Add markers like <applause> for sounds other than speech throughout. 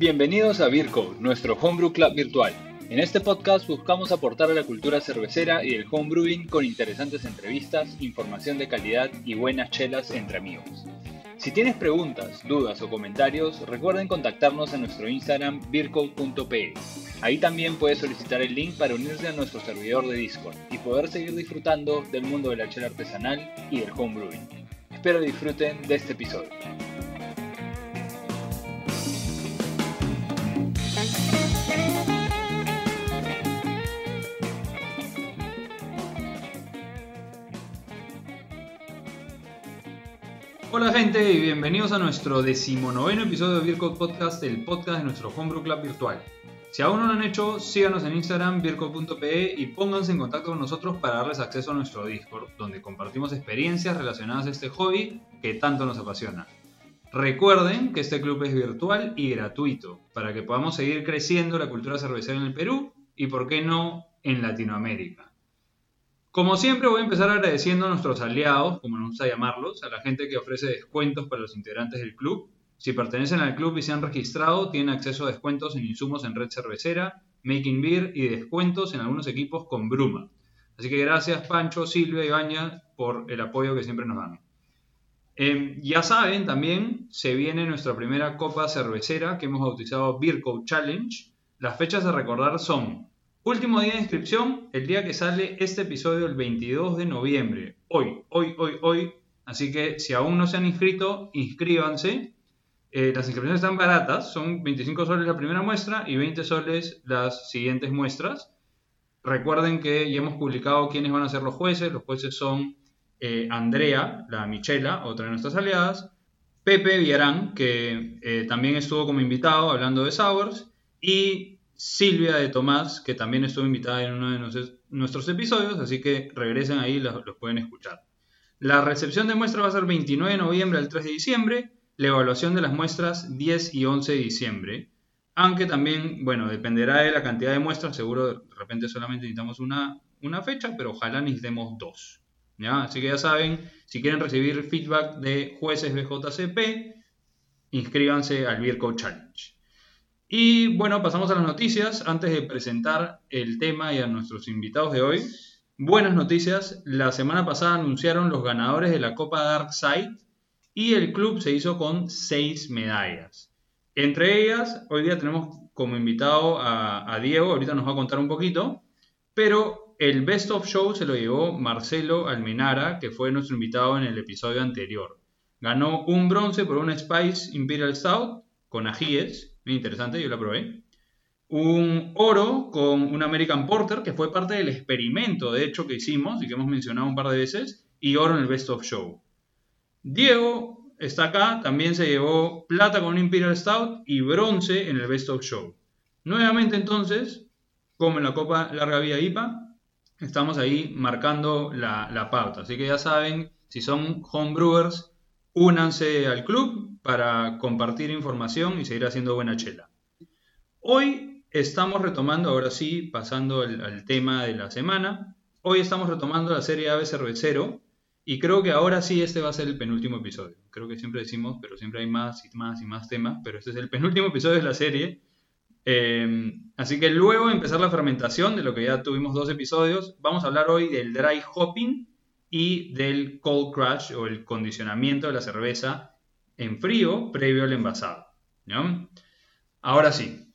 Bienvenidos a Virco, nuestro homebrew club virtual. En este podcast buscamos aportar a la cultura cervecera y el homebrewing con interesantes entrevistas, información de calidad y buenas chelas entre amigos. Si tienes preguntas, dudas o comentarios, recuerden contactarnos en nuestro Instagram virco.pe. Ahí también puedes solicitar el link para unirse a nuestro servidor de Discord y poder seguir disfrutando del mundo de la chela artesanal y del homebrewing. Espero disfruten de este episodio. Hola gente y bienvenidos a nuestro decimonoveno episodio de Vircode Podcast, el podcast de nuestro Homebrew Club virtual. Si aún no lo han hecho, síganos en Instagram, virco.pe y pónganse en contacto con nosotros para darles acceso a nuestro Discord, donde compartimos experiencias relacionadas a este hobby que tanto nos apasiona. Recuerden que este club es virtual y gratuito, para que podamos seguir creciendo la cultura cervecera en el Perú y, por qué no, en Latinoamérica. Como siempre voy a empezar agradeciendo a nuestros aliados, como nos gusta llamarlos, a la gente que ofrece descuentos para los integrantes del club. Si pertenecen al club y se han registrado, tienen acceso a descuentos en insumos en red cervecera, making beer y descuentos en algunos equipos con bruma. Así que gracias Pancho, Silvia y Baña por el apoyo que siempre nos dan. Em, ya saben, también se viene nuestra primera copa cervecera que hemos bautizado Beer Code Challenge. Las fechas a recordar son Último día de inscripción, el día que sale este episodio, el 22 de noviembre. Hoy, hoy, hoy, hoy. Así que si aún no se han inscrito, inscríbanse. Eh, las inscripciones están baratas, son 25 soles la primera muestra y 20 soles las siguientes muestras. Recuerden que ya hemos publicado quiénes van a ser los jueces. Los jueces son eh, Andrea, la Michela, otra de nuestras aliadas, Pepe Villarán, que eh, también estuvo como invitado hablando de Sours, y Silvia de Tomás, que también estuvo invitada en uno de nuestros episodios, así que regresen ahí y los, pueden escuchar. La recepción de muestras va a ser 29 de noviembre al 3 de diciembre, la evaluación de las muestras 10 y 11 de diciembre, aunque también, bueno, dependerá de la cantidad de muestras, seguro de repente solamente necesitamos una, una fecha, pero ojalá necesitemos dos. ¿ya? Así que ya saben, si quieren recibir feedback de jueces BJCP, inscríbanse al Virco Challenge. Y bueno, pasamos a las noticias. Antes de presentar el tema y a nuestros invitados de hoy, buenas noticias. La semana pasada anunciaron los ganadores de la Copa Dark Side y el club se hizo con seis medallas. Entre ellas, hoy día tenemos como invitado a, Diego, ahorita nos va a contar un poquito, pero el Best of Show se lo llevó Marcelo Almenara, que fue nuestro invitado en el episodio anterior. Ganó un bronce por un Spice Imperial Stout con ajíes muy interesante, yo la probé. Un oro con un American Porter, que fue parte del experimento, de hecho, que hicimos y que hemos mencionado un par de veces, y oro en el Best of Show. Diego está acá, también se llevó plata con un Imperial Stout y bronce en el Best of Show. Nuevamente entonces, como en la Copa Larga Vía IPA, estamos ahí marcando la, la pauta. Así que ya saben, si son homebrewers, Únanse al club para compartir información y seguir haciendo buena chela. Hoy estamos retomando, ahora sí, pasando al, tema de la semana. Hoy estamos retomando la serie Ave Cervecero y creo que ahora sí este va a ser el penúltimo episodio. Creo que siempre decimos, pero siempre hay más y más y más temas, pero este es el penúltimo episodio de la serie. Em, así que luego de empezar la fermentación, de lo que ya tuvimos dos episodios, vamos a hablar hoy del dry hopping y del cold crush o el condicionamiento de la cerveza en frío previo al envasado. Ahora sí,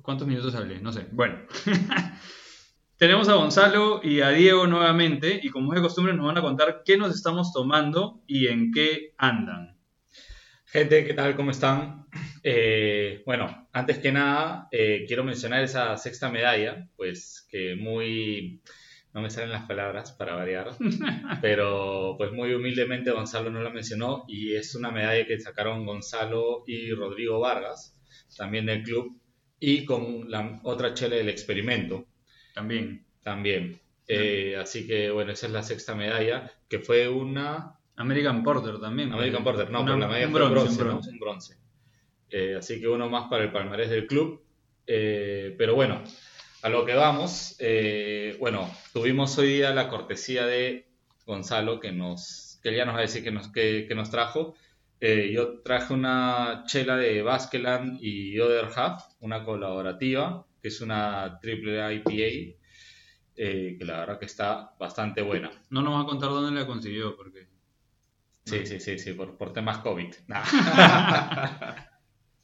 ¿cuántos minutos hablé? No sé. Bueno, <laughs> tenemos a Gonzalo y a Diego nuevamente y como es de costumbre nos van a contar qué nos estamos tomando y en qué andan. Gente, ¿qué tal? ¿Cómo están? Eh, bueno, antes que nada, eh, quiero mencionar esa sexta medalla, pues que muy no me salen las palabras para variar, <laughs> pero pues muy humildemente Gonzalo no la mencionó y es una medalla que sacaron Gonzalo y Rodrigo Vargas, también del club, y con la otra chela del experimento. También. También. Eh, así que bueno, esa es la sexta medalla, que fue una... American Porter también. American Porter, no, pero la medalla fue bronce, bronce, un bronce. Eh, así que uno más para el palmarés del club. Eh, pero bueno, a lo que vamos, eh, bueno, tuvimos hoy día la cortesía de Gonzalo, que, nos, que ya nos va a decir que nos, que, nos trajo. Eh, yo traje una chela de Baskeland y Other Half, una colaborativa, que es una triple IPA, eh, que la verdad que está bastante buena. No nos va a contar dónde la consiguió, porque... Sí, sí, sí, sí, por, por temas COVID. <laughs>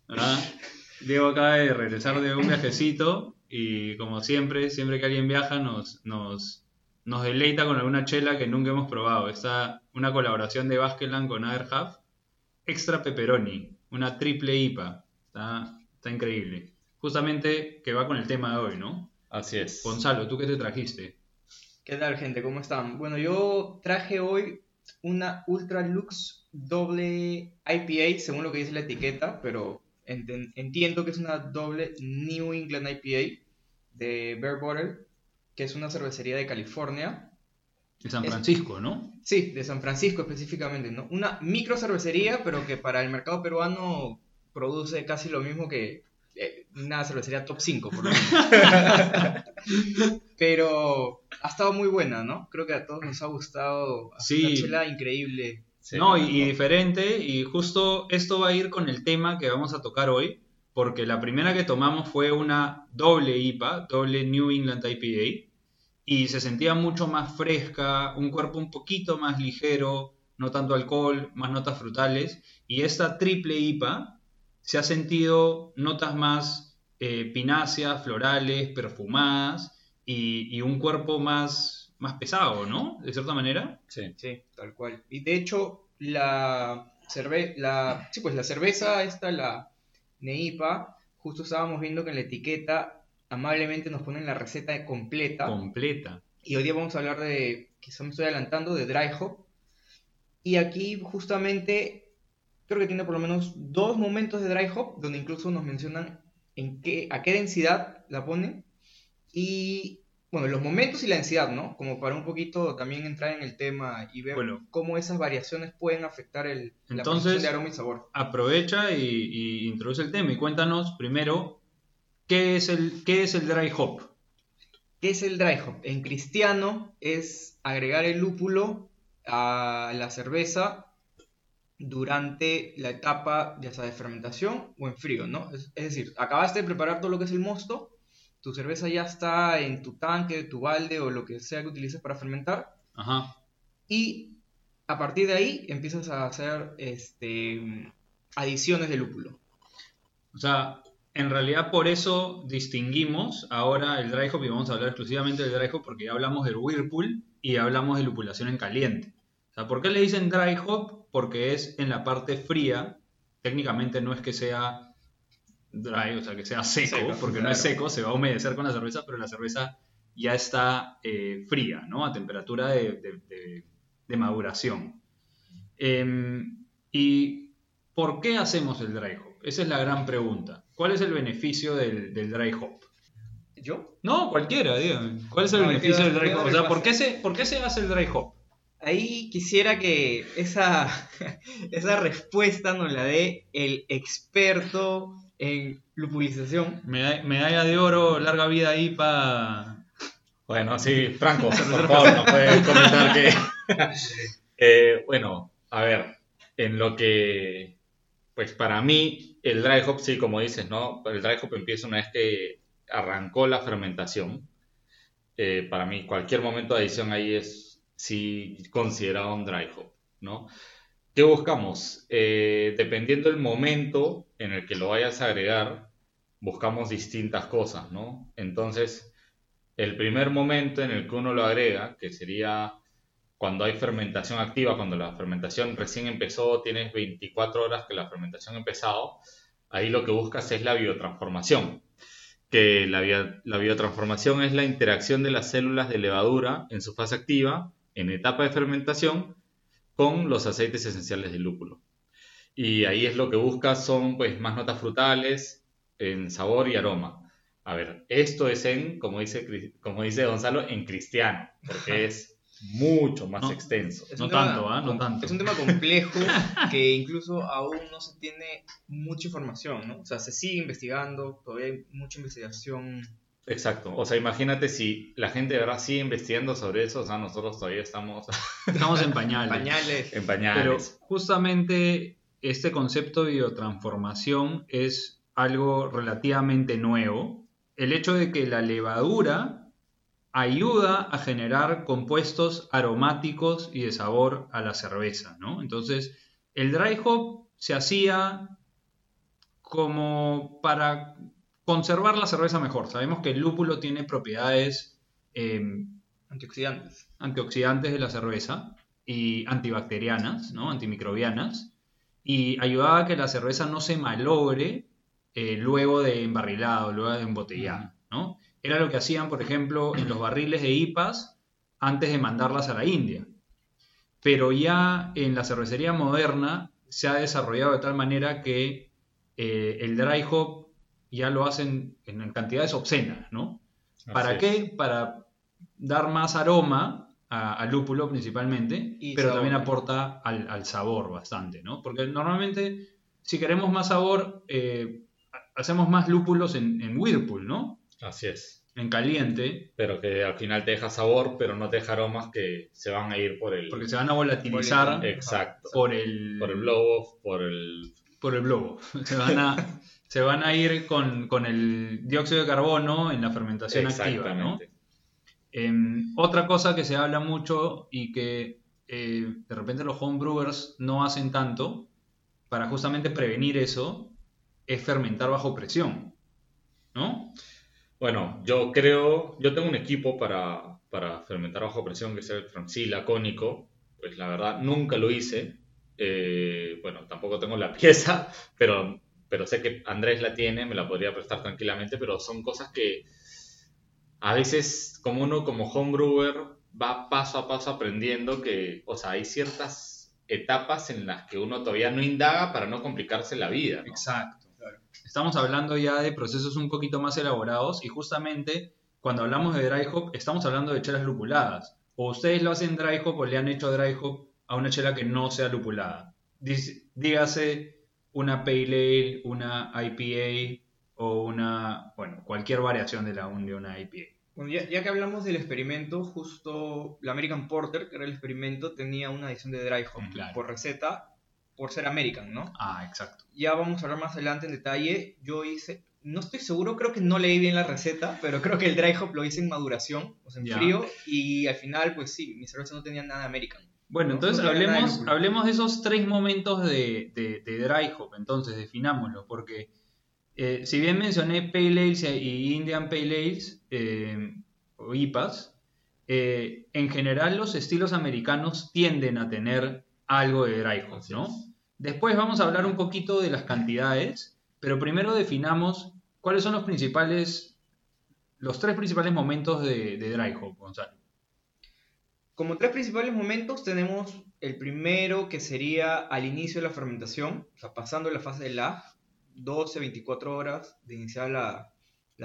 ¿Verdad? Diego acaba de regresar de un viajecito y como siempre, siempre que alguien viaja nos, nos, nos deleita con alguna chela que nunca hemos probado. Está una colaboración de Baskeland con Other Half, Extra Pepperoni, una triple IPA. Está, está increíble. Justamente que va con el tema de hoy, ¿no? Así es. Gonzalo, ¿tú qué te trajiste? ¿Qué tal, gente? ¿Cómo están? Bueno, yo traje hoy una Ultra Lux doble IPA, según lo que dice la etiqueta, pero entiendo que es una doble New England IPA de Bear Bottle, que es una cervecería de California. De San Es- Francisco, ¿no? Sí, de San Francisco específicamente, ¿no? Una micro cervecería, pero que para el mercado peruano produce casi lo mismo que eh, una cervecería top 5, por lo menos. <laughs> pero ha estado muy buena, ¿no? Creo que a todos nos ha gustado. Sí. Una chela increíble. No, y, y diferente, y justo esto va a ir con el tema que vamos a tocar hoy, porque la primera que tomamos fue una doble IPA, doble New England IPA, y se sentía mucho más fresca, un cuerpo un poquito más ligero, no tanto alcohol, más notas frutales, y esta triple IPA se ha sentido notas más eh, pináceas, florales, perfumadas, y un cuerpo más, más pesado, ¿no? De cierta manera. Sí. Sí, tal cual. Y de hecho, la, cerve la, sí, pues la cerveza esta, la Neipa, justo estábamos viendo que en la etiqueta amablemente nos ponen la receta completa. Completa. Y hoy día vamos a hablar de, quizá me estoy adelantando, de dry hop. Y aquí justamente creo que tiene por lo menos dos momentos de dry hop, donde incluso nos mencionan en qué, a qué densidad la ponen. Y bueno, los momentos y la densidad, ¿no? Como para un poquito también entrar en el tema y ver Bueno. cómo esas variaciones pueden afectar el, Entonces- de aroma y sabor. aprovecha y, y introduce el tema y cuéntanos primero qué es el, qué es el dry hop. ¿Qué es el dry hop? En cristiano es agregar el lúpulo a la cerveza durante la etapa ya sea de fermentación o en frío, ¿no? Es, es decir, acabaste de preparar todo lo que es el mosto, tu cerveza ya está en tu tanque, tu balde o lo que sea que utilices para fermentar Ajá. y a partir de ahí empiezas a hacer este, adiciones de lúpulo. O sea, en realidad por eso distinguimos ahora el dry hop y vamos a hablar exclusivamente del dry hop porque ya hablamos del whirlpool y hablamos de lupulación en caliente. O sea, ¿por qué le dicen dry hop? Porque es en la parte fría. Técnicamente no es que sea dry, o sea, que sea seco, Seco, porque no es seco, se va a humedecer con la cerveza, pero la cerveza ya está eh, fría, ¿no? A temperatura de, de- de- de maduración. Em, ¿Y por qué hacemos el dry hop? Esa es la gran pregunta. ¿Cuál es el beneficio del, del dry hop? ¿Yo? No, cualquiera, dígame. ¿Cuál es el No, beneficio del dry hop? O sea, ¿por qué, se, ¿por qué se hace el dry hop? Ahí quisiera que esa, <laughs> esa respuesta nos la dé el experto en lupulización. Meda- Medalla de oro, larga vida ahí para... Bueno, sí, Franco, <laughs> por favor, nos puedes <laughs> comentar que... <laughs> Eh, bueno, a ver, en lo que, pues para mí, el dry hop, sí, como dices, ¿no? El dry hop empieza una vez que arrancó la fermentación. Eh, para mí, cualquier momento de adición ahí es, sí, considerado un dry hop, ¿no? ¿Qué buscamos? Eh, dependiendo del momento en el que lo vayas a agregar, buscamos distintas cosas, ¿no? Entonces, el primer momento en el que uno lo agrega, que sería cuando hay fermentación activa, cuando la fermentación recién empezó, tienes 24 horas que la fermentación ha empezado, ahí lo que buscas es la biotransformación. Que la, bio- la biotransformación es la interacción de las células de levadura en su fase activa, en etapa de fermentación, con los aceites esenciales del lúpulo. Y ahí es lo que buscas son pues más notas frutales en sabor y aroma. A ver, esto es en, como dice, como dice Gonzalo, en cristiano, porque es mucho más No. extenso. No tema tanto, ¿ah? No tanto. Es un tema complejo <laughs> que incluso aún no se tiene mucha información, ¿no? O sea, se sigue investigando, todavía hay mucha investigación. Exacto. O sea, imagínate si la gente de verdad sigue investigando sobre eso, o sea, nosotros todavía estamos <laughs> Estamos en pañales. Pañales. en Pero pañales. justamente este concepto de biotransformación es algo relativamente nuevo. El hecho de que la levadura ayuda a generar compuestos aromáticos y de sabor a la cerveza, ¿no? Entonces, el dry hop se hacía como para conservar la cerveza mejor. Sabemos que el lúpulo tiene propiedades em, antioxidantes. antioxidantes de la cerveza y antibacterianas, ¿no? antimicrobianas, y ayudaba a que la cerveza no se malogre eh, luego de embarrilado, luego de embotellado. ¿no? Era lo que hacían, por ejemplo, en los barriles de IPAs antes de mandarlas a la India. Pero ya en la cervecería moderna se ha desarrollado de tal manera que eh, el dry hop ya lo hacen en cantidades obscenas, ¿no? ¿Para qué? Para dar más aroma al lúpulo principalmente, pero también aporta al, sabor bastante, ¿no? Porque normalmente si queremos más sabor, eh, hacemos más lúpulos en, en Whirlpool, ¿no? Así es. En caliente. Pero que al final te deja sabor, pero no te deja aromas que se van a ir por el... Porque se van a volatilizar. Exacto. Por el... Por el blow-off, por el... Por el blow <laughs> Se van a... se van a ir con, el dióxido de carbono en la fermentación activa, ¿no? Em, otra cosa que se habla mucho y que eh, de repente los homebrewers no hacen tanto para justamente prevenir eso es fermentar bajo presión, ¿no? Bueno, yo creo, yo tengo un equipo para, fermentar bajo presión que es el Francila cónico, pues la verdad nunca lo hice, eh, bueno, tampoco tengo la <laughs> pieza, pero, pero sé que Andrés la tiene, me la podría prestar tranquilamente, pero son cosas que a veces como uno como homebrewer va paso a paso aprendiendo que, o sea, hay ciertas etapas en las que uno todavía no indaga para no complicarse la vida. Exacto. Estamos hablando ya de procesos un poquito más elaborados y justamente cuando hablamos de dry hop estamos hablando de chelas lupuladas. O ustedes lo hacen dry hop o le han hecho dry hop a una chela que no sea lupulada. Dígase una pale ale, una IPA o una, bueno, cualquier variación de la de una IPA. Bueno, ya, que hablamos del experimento, justo la American Porter, que era el experimento, tenía una edición de dry hop por receta por ser American, ¿no? Ah, exacto. Ya vamos a hablar más adelante en detalle. Yo hice, no estoy seguro, creo que no leí bien la receta, pero creo que el dry hop lo hice en maduración, o sea, en frío, y al final, pues sí, mi cerveza no tenía nada American. Bueno, entonces hablemos, de hablemos de esos tres momentos de, de, dry hop, entonces definámoslo, porque eh, si bien mencioné Pale Ales y Indian Pale Ales, eh, o IPAs, eh, en general los estilos americanos tienden a tener algo de dry hop, ¿no? Después vamos a hablar un poquito de las cantidades, pero primero definamos cuáles son los principales, los tres principales momentos de, dry hop, Gonzalo. Como tres principales momentos tenemos el primero que sería al inicio de la fermentación, o sea, pasando la fase de la 12, 24 horas de iniciar la,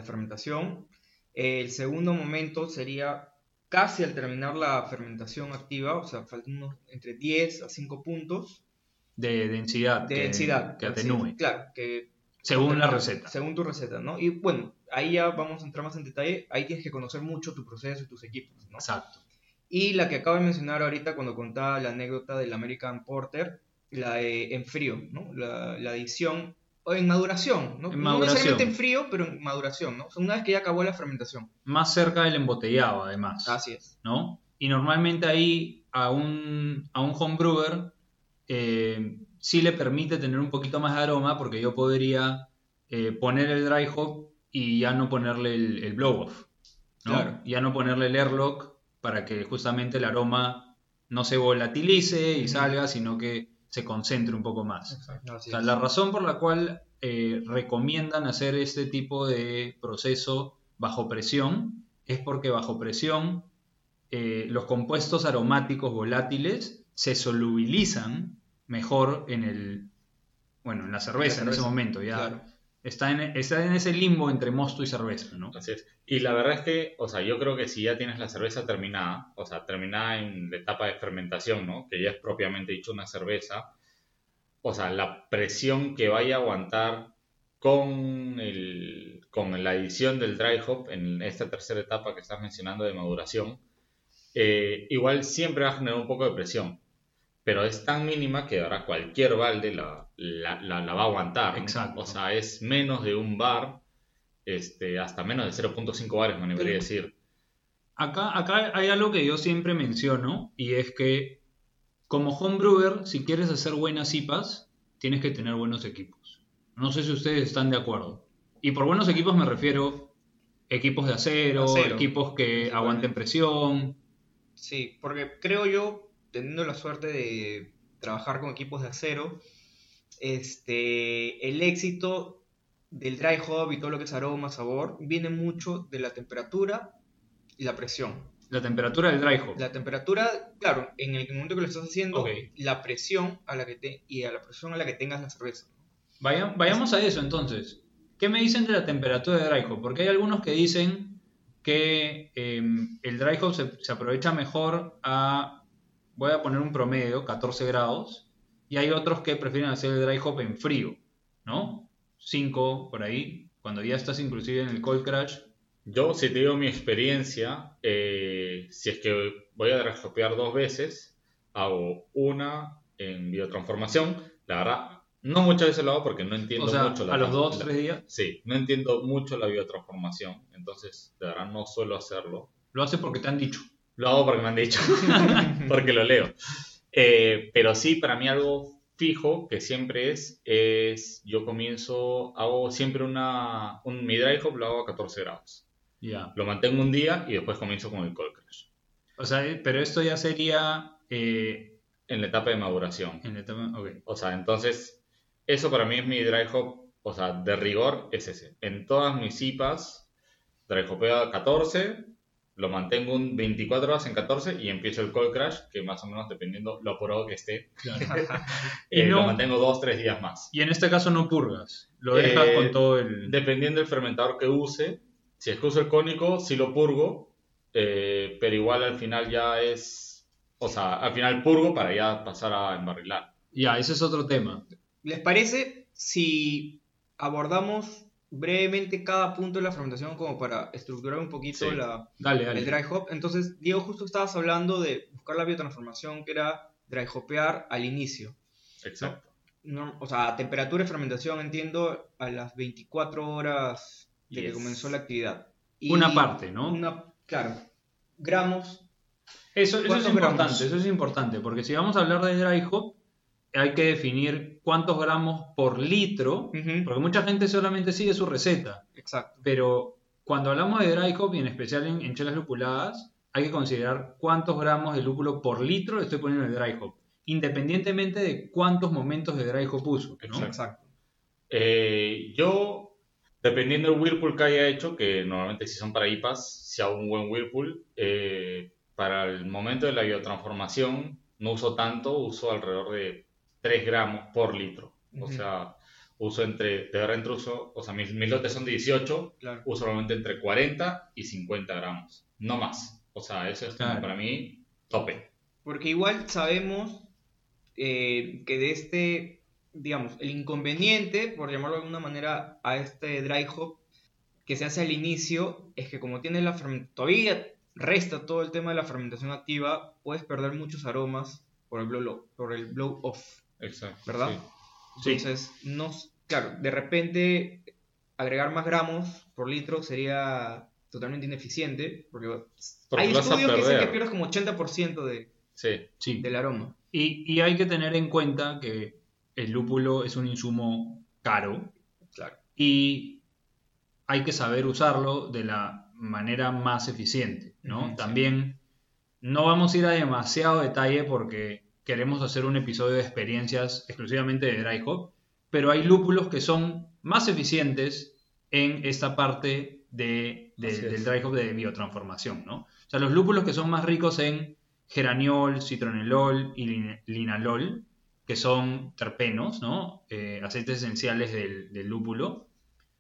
fermentación. El segundo momento sería casi al terminar la fermentación activa, o sea, faltan entre 10 a 5 puntos de densidad. De que, densidad. Que atenúe. claro, que... Según la receta. Según tu receta, ¿no? Y bueno, ahí ya vamos a entrar más en detalle. Ahí tienes que conocer mucho tu proceso y tus equipos, ¿no? Exacto. Y la que acabo de mencionar ahorita cuando contaba la anécdota del American Porter, la de en frío, ¿no? La, la adición, o en maduración, ¿no? En maduración. No necesariamente en frío, pero en maduración, ¿no? O sea, una vez que ya acabó la fermentación. Más cerca del embotellado, además. Así es. ¿No? Y normalmente ahí a un, a un homebrewer eh, sí le permite tener un poquito más de aroma porque yo podría eh, poner el dry hop y ya no ponerle el, blow off. ¿no? Ya no ponerle el airlock para que justamente el aroma no se volatilice y salga, sino que se concentre un poco más. la razón por la cual eh, recomiendan hacer este tipo de proceso bajo presión es porque bajo presión los compuestos aromáticos volátiles se solubilizan mejor en el bueno, en la cerveza, en ese momento, ya está, en, está en ese limbo entre mosto y cerveza, ¿no? Y la verdad es que, o sea, yo creo que si ya tienes la cerveza terminada, o sea, terminada en la etapa de fermentación, ¿no? Que ya es propiamente dicho una cerveza, o sea, la presión que vaya a aguantar con, el, con la edición del dry hop en esta tercera etapa que estás mencionando de maduración, eh, igual siempre va a generar un poco de presión. Pero es tan mínima que ahora cualquier balde la, la, la- la va a aguantar. ¿no? Exacto. O sea, es menos de un bar, este, hasta menos de 0.5 bares, me animaría a decir. Acá, acá hay algo que yo siempre menciono y es que como homebrewer, si quieres hacer buenas IPAs, tienes que tener buenos equipos. No sé si ustedes están de acuerdo. Y por buenos equipos me refiero equipos de acero, Acero, equipos que aguanten presión. Sí, porque creo yo, teniendo la suerte de trabajar con equipos de acero, este, el éxito del dry hop y todo lo que es aroma, sabor, viene mucho de la temperatura y la presión. La temperatura del dry hop. La temperatura, claro, en el momento que lo estás haciendo, Ok. la presión a la que te, y a la presión a la que tengas la cerveza. Vaya- vayamos a eso entonces. ¿Qué me dicen de la temperatura de dry hop? Porque hay algunos que dicen que eh, el dry hop se, se aprovecha mejor a, voy a poner un promedio, 14 grados, y hay otros que prefieren hacer el dry hop en frío, ¿no? 5 por ahí, cuando ya estás inclusive en el cold crash. Yo, si te digo mi experiencia, eh, si es que voy a draghopear dos veces, hago una en biotransformación. La verdad, no muchas veces lo hago porque no entiendo O sea, mucho la a los 2, la- 3 días, Sí, no entiendo mucho la biotransformación, entonces de verdad no suelo hacerlo. lo haces porque te han dicho. Lo hago porque me han dicho, <laughs> porque lo leo. Eh, pero sí, para mí algo fijo que siempre es, es yo comienzo, hago siempre una, un, mi dry hop lo hago a 14 grados. Ya. Lo mantengo un día y después comienzo con el cold crash. O sea, eh, pero esto ya sería eh, En la etapa de maduración. en la etapa-. O sea, entonces, eso para mí es mi dry hop, o sea, de rigor es ese. En todas mis IPAs, dry hopeo a 14, lo mantengo un 24 horas en 14 y empiezo el cold crash, que más o menos dependiendo lo apurado que esté, Claro. <laughs> eh, Y no- lo mantengo 2-3 días más. Y en este caso no purgas, lo dejas Eh, con todo el... Dependiendo del fermentador que use, si es que uso el cónico, sí lo purgo, eh, pero igual al final ya es, o sea, al final purgo para ya pasar a embarrilar. Ya, ese es otro tema. ¿Les parece si abordamos brevemente cada punto de la fermentación como para estructurar un poquito Sí. la, Dale, dale. el dry hop? Entonces, Diego, justo estabas hablando de buscar la biotransformación, que era dry hopear al inicio. Exacto. No, o sea, a temperatura de fermentación, entiendo, a las 24 horas de que comenzó la actividad. Una parte, ¿no? Una, claro, gramos. Eso, eso es ¿Cuántos importante, gramos? eso es importante, porque si vamos a hablar de dry hop, hay que definir cuántos gramos por litro, porque mucha gente solamente sigue su receta, Exacto. pero cuando hablamos de dry hop, y en especial en, en chelas lupuladas, hay que considerar cuántos gramos de lúpulo por litro estoy poniendo en el dry hop, independientemente de cuántos momentos de dry hop uso, ¿no? Exacto. Eh, yo, dependiendo del whirlpool que haya hecho, que normalmente si son para IPAs, si hago un buen whirlpool, eh, para el momento de la biotransformación no uso tanto, uso alrededor de 3 gramos por litro. O sea, uso entre, de verdad entre uso, o sea, mis, mis lotes son de 18, Claro. uso normalmente entre 40 y 50 gramos, no más. O sea, eso es como Claro. para mí tope. Porque igual sabemos eh, que de este, digamos, el inconveniente, por llamarlo de alguna manera, a este dry hop que se hace al inicio, es que como tiene la fermentación, todavía resta todo el tema de la fermentación activa, puedes perder muchos aromas por el blow, por el blow off, Exacto. ¿verdad? sí. Sí. Entonces, no, claro, de repente agregar más gramos por litro sería totalmente ineficiente, porque, Porque hay estudios que dicen que pierdes como 80% de, Sí. Sí. del aroma. Y, y hay que tener en cuenta que el lúpulo es un insumo caro Claro. y hay que saber usarlo de la manera más eficiente, ¿no? También no vamos a ir a demasiado detalle porque queremos hacer un episodio de experiencias exclusivamente de dry hop, pero hay lúpulos que son más eficientes en esta parte de, del dry hop de biotransformación, ¿no? O sea, los lúpulos que son más ricos en geraniol, citronelol y lin- linalol, que son terpenos, ¿no? Eh, aceites esenciales del, del lúpulo,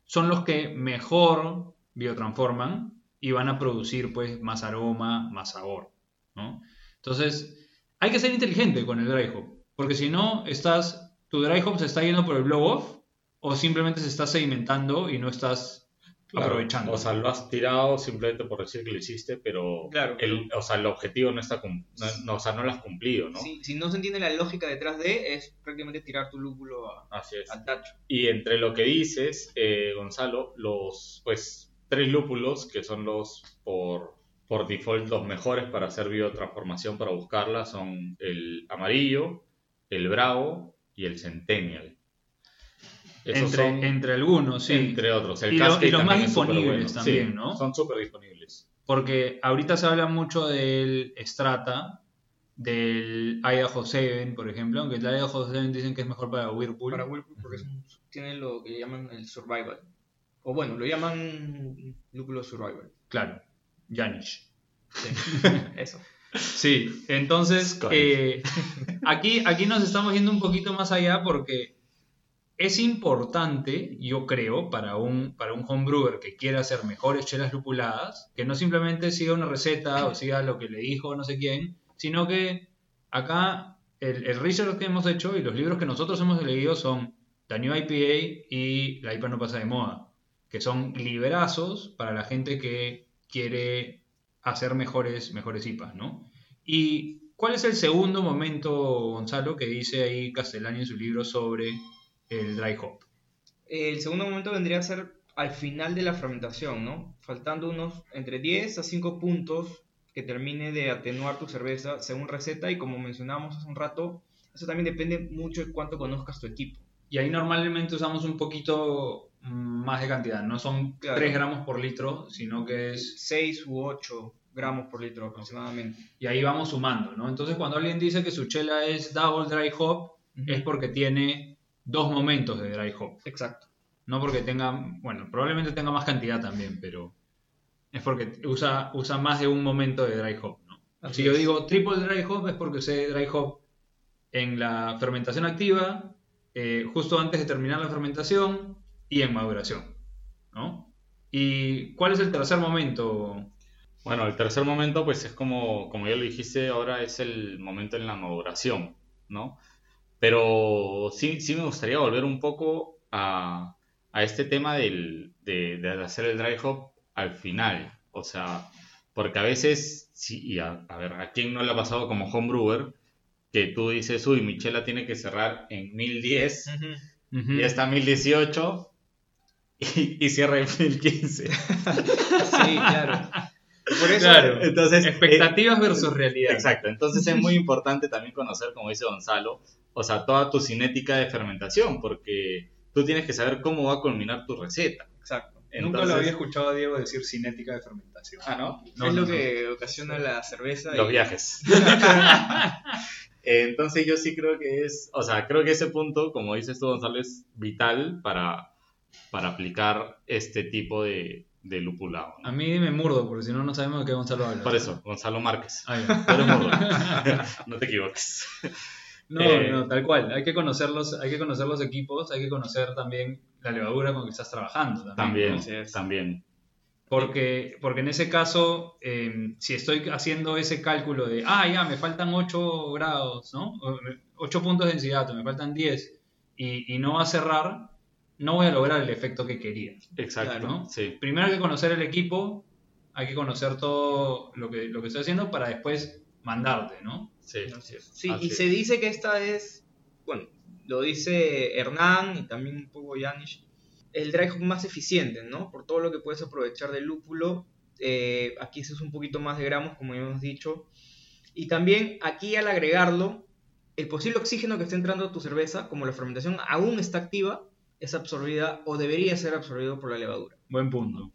son los que mejor biotransforman y van a producir pues más aroma, más sabor, ¿no? Entonces, hay que ser inteligente con el dry hop, porque si no, estás, tu dry hop se está yendo por el blow off o simplemente se está sedimentando y no estás Claro, aprovechando. O sea, lo has tirado simplemente por decir que lo hiciste, pero Claro. el, o sea, el objetivo no está no, no, o sea, no lo has cumplido, ¿no? Si, si no se entiende la lógica detrás de, es prácticamente tirar tu lúpulo a- Así es. al tacho. Y entre lo que dices, eh, Gonzalo, los pues tres lúpulos que son los por, por default los mejores para hacer biotransformación para buscarla son el amarillo, el bravo y el centennial. Esos entre, son entre algunos, sí. entre otros. El Y lo- Cascade y los más también disponibles bueno. también, Sí, ¿no? Son súper disponibles. Porque ahorita se habla mucho del Strata, del Idaho 7, por ejemplo, aunque el Idaho 7 dicen que es mejor para Whirlpool. Para Whirlpool porque es un- tiene lo que llaman el survival. O bueno, lo llaman lúpulo survival. Claro, Janish. Sí. <laughs> Eso. Sí, entonces eh, aquí, aquí nos estamos yendo un poquito más allá porque es importante, yo creo, para un, para un homebrewer que quiera hacer mejores chelas lupuladas, que no simplemente siga una receta o siga lo que le dijo no sé quién, sino que acá el, el research que hemos hecho y los libros que nosotros hemos leído son The New IPA y La IPA no pasa de moda, que son liberazos para la gente que quiere hacer mejores, mejores IPAs, ¿no? ¿Y cuál es el segundo momento, Gonzalo, que dice ahí Castellani en su libro sobre el dry hop? El segundo momento vendría a ser al final de la fermentación, ¿no? Faltando unos entre 10 a 5 puntos que termine de atenuar tu cerveza según receta y como mencionábamos hace un rato, eso también depende mucho de cuánto conozcas tu equipo. Y ahí normalmente usamos un poquito más de cantidad, no son Claro. 3 gramos por litro, sino que es... 6 u 8 gramos por litro aproximadamente. Y ahí vamos sumando, ¿no? Entonces cuando alguien dice que su chela es double dry hop, es porque tiene dos momentos de dry hop. Exacto. No porque tenga, bueno, probablemente tenga más cantidad también, pero es porque usa, usa más de un momento de dry hop, ¿no? Así si yo digo triple dry hop es porque usé dry hop en la fermentación activa, eh, justo antes de terminar la fermentación y en maduración, ¿no? ¿Y cuál es el tercer momento? Bueno, el tercer momento, pues es como, como ya lo dijiste, ahora es el momento en la maduración, ¿no? Pero sí, sí me gustaría volver un poco a, a este tema del, de, de hacer el dry hop al final. O sea, porque a veces, sí, y a, a ver, ¿a quién no le ha pasado como homebrewer? Que tú dices, uy, mi chela tiene que cerrar en 1010 Ujú. y está en 1018 y, y cierra en 1015. <laughs> Sí, claro. Por eso, Claro. Entonces, eh, Expectativas versus realidad. Exacto, entonces es muy importante también conocer, como dice Gonzalo, o sea, toda tu cinética de fermentación, porque tú tienes que saber cómo va a culminar tu receta. exacto. Nunca lo había escuchado a Diego decir cinética de fermentación. Ah, ¿no? No, es no, lo no. que ocasiona la cerveza. Los y- viajes. <laughs> Entonces yo sí creo que es, o sea, creo que ese punto, como dices tú, Gonzalo, es vital para, para aplicar este tipo de, de lupulado. ¿no? A mí me murdo, porque si no, no sabemos de qué Gonzalo habla. Por eso, Gonzalo Márquez. Ah, murdo. <laughs> <laughs> no te equivoques. No, Eh, no, tal cual. Hay que, conocer los, hay que conocer los equipos, hay que conocer también la levadura con que estás trabajando. También. También, ¿no? También. Porque, porque en ese caso, eh, si estoy haciendo ese cálculo de, ah, ya, me faltan 8 grados, ¿no? 8 puntos de densidad, me faltan 10, y, y no va a cerrar, no voy a lograr el efecto que quería. Exacto, Claro. sí. Primero hay que conocer el equipo, hay que conocer todo lo que, lo que estoy haciendo para después mandarte, ¿no? Sí. Así es. Sí, Así y es. se dice que esta es, bueno, lo dice Hernán y también un poco Yanish, el dry hop más eficiente, ¿no? Por todo lo que puedes aprovechar del lúpulo. Eh, aquí se usa un poquito más de gramos, como ya hemos dicho. Y también aquí al agregarlo, el posible oxígeno que está entrando a tu cerveza, como la fermentación aún está activa, es absorbida o debería ser absorbido por la levadura. Buen punto.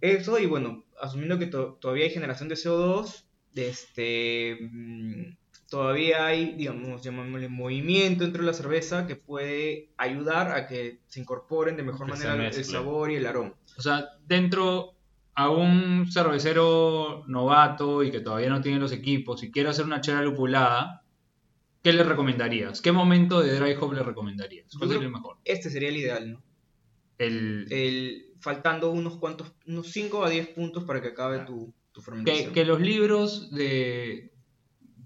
Eso, y bueno, asumiendo que to- todavía hay generación de CO2, de este, mm, todavía hay, digamos, llamémosle movimiento dentro de la cerveza que puede ayudar a que se incorporen de mejor Que manera el- sabor y el aroma. O sea, dentro a un cervecero novato y que todavía no tiene los equipos y quiere hacer una chela lupulada, ¿qué le recomendarías? ¿Qué momento de dry hop le recomendarías? ¿Cuál sería el mejor? Este sería el ideal, ¿no? El, El, faltando unos cuantos, unos 5 a 10 puntos para que acabe tu, tu que, fermentación. que los libros de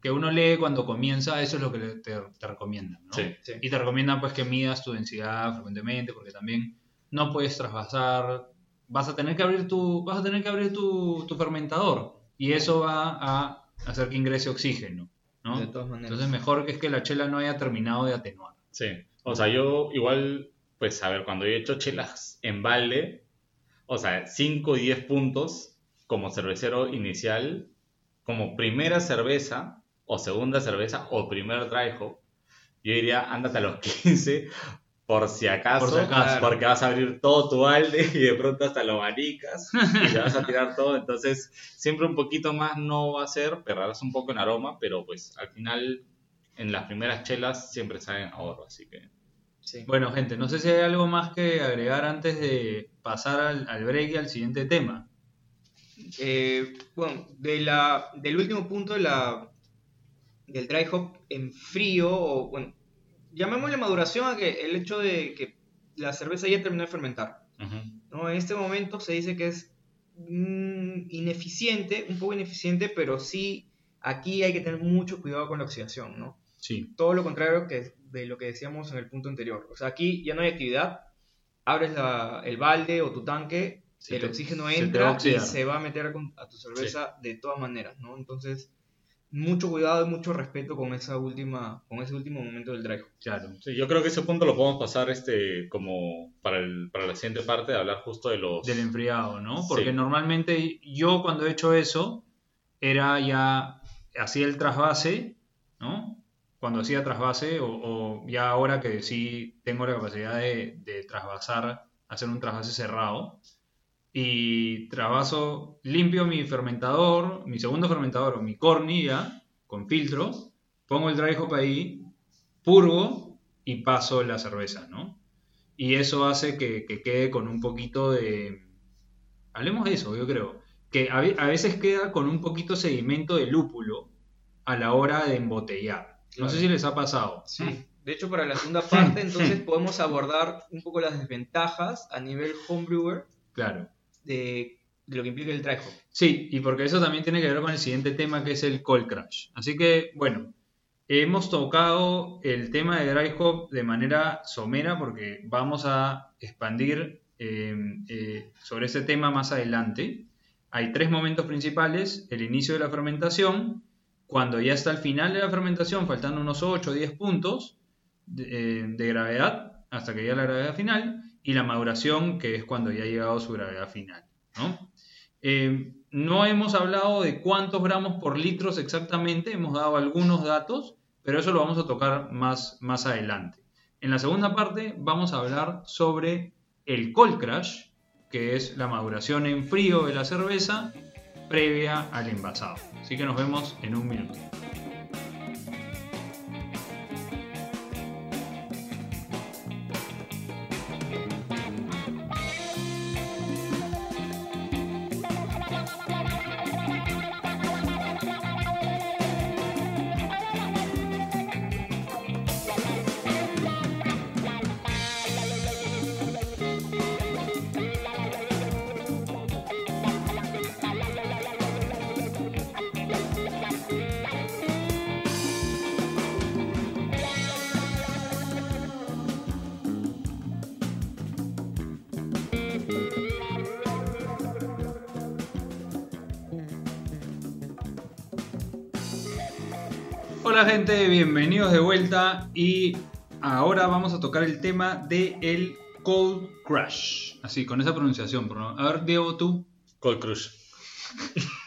que uno lee cuando comienza, eso es lo que te, te recomiendan, ¿no? Sí. Sí. Y te recomiendan pues que midas tu densidad frecuentemente porque también no puedes trasvasar vas a tener que abrir tu, vas a tener que abrir tu, tu fermentador y eso va a hacer que ingrese oxígeno, ¿no? De todas maneras. Entonces mejor que es que la chela no haya terminado de atenuar. Sí. O sea, yo igual, pues a ver, cuando yo he hecho chelas en balde, o sea, 5 y 10 puntos como cervecero inicial, como primera cerveza o segunda cerveza o primer dry hop, yo diría, ándate a los <laughs> 15 por si acaso, Por si acaso. porque vas a abrir todo tu balde <laughs> y de pronto hasta lo manicas y te vas a tirar todo, entonces siempre un poquito más no va a ser, perderás un poco en aroma, pero pues al final en las primeras chelas siempre saben a oro, así que... Sí. Bueno, gente, no sé si hay algo más que agregar antes de pasar al, al break y al siguiente tema. Eh, bueno, de la, del último punto de la, del dry hop en frío, o bueno, llamémosle maduración a que el hecho de que la cerveza ya terminó de fermentar. ujú. ¿no? En este momento se dice que es mm, ineficiente, un poco ineficiente, pero sí aquí hay que tener mucho cuidado con la oxidación, ¿no? Sí, Todo lo contrario que de lo que decíamos en el punto anterior. O sea, aquí ya no hay actividad, abres la- el balde o tu tanque, Se el te- oxígeno se entra y oxidar. se va a meter a tu cerveza de todas maneras, ¿no? Entonces, mucho cuidado y mucho respeto con esa última, con ese último momento del hop. claro. Sí, yo creo que ese punto lo podemos pasar este como para, el, para la siguiente parte de hablar justo de los... Del enfriado, ¿no? Porque Sí. normalmente yo cuando he hecho eso, era ya, hacía el trasvase, ¿no? Cuando hacía trasvase, o, o ya ahora que sí tengo la capacidad de, de trasvasar, hacer un trasvase cerrado, y trasvaso, limpio mi fermentador, mi segundo fermentador o mi corny ya, con filtro, pongo el dry hop ahí, purgo y paso la cerveza, ¿no? Y eso hace que, que quede con un poquito de... Hablemos de eso, yo creo. Que a, ve- a veces queda con un poquito sedimento de lúpulo a la hora de embotellar. No sé si les ha pasado. Sí. De hecho, para la segunda parte, <laughs> entonces podemos abordar un poco las desventajas a nivel homebrewer Claro. De, lo que implica el dry hop. Sí, y porque eso también tiene que ver con el siguiente tema que es el cold crash. Así que, bueno, hemos tocado el tema de dry hop de manera somera porque vamos a expandir eh, eh, sobre ese tema más adelante. Hay tres momentos principales, el inicio de la fermentación, cuando ya está al final de la fermentación, faltando unos 8 o 10 puntos de, eh, de gravedad, hasta que llegue la gravedad final, y la maduración, que es cuando ya ha llegado su gravedad final. ¿no? Eh, no hemos hablado de cuántos gramos por litros exactamente, hemos dado algunos datos, pero eso lo vamos a tocar más, más adelante. En la segunda parte vamos a hablar sobre el cold crash, que es la maduración en frío de la cerveza previa al envasado. Así que nos vemos en un minuto. Hola gente, bienvenidos de vuelta y ahora vamos a tocar el tema de el cold crash. Así, con esa pronunciación. por. A ver, Diego, tú. Cold Crush.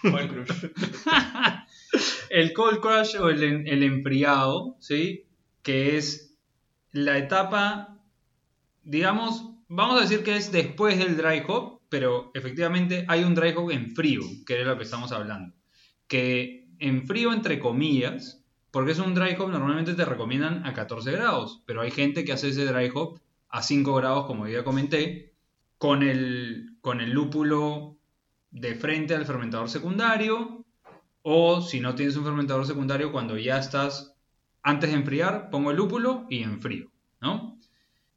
<laughs> El cold crash o el, el enfriado, ¿sí? Que es la etapa, digamos, vamos a decir que es después del dry hop, pero efectivamente hay un dry hop en frío, que es lo que estamos hablando. Que en frío, entre comillas, porque es un dry hop, normalmente te recomiendan a 14 grados, pero hay gente que hace ese dry hop a 5 grados, como ya comenté, con el, con el lúpulo de frente al fermentador secundario, o si no tienes un fermentador secundario, cuando ya estás antes de enfriar, pongo el lúpulo y enfrío, ¿no?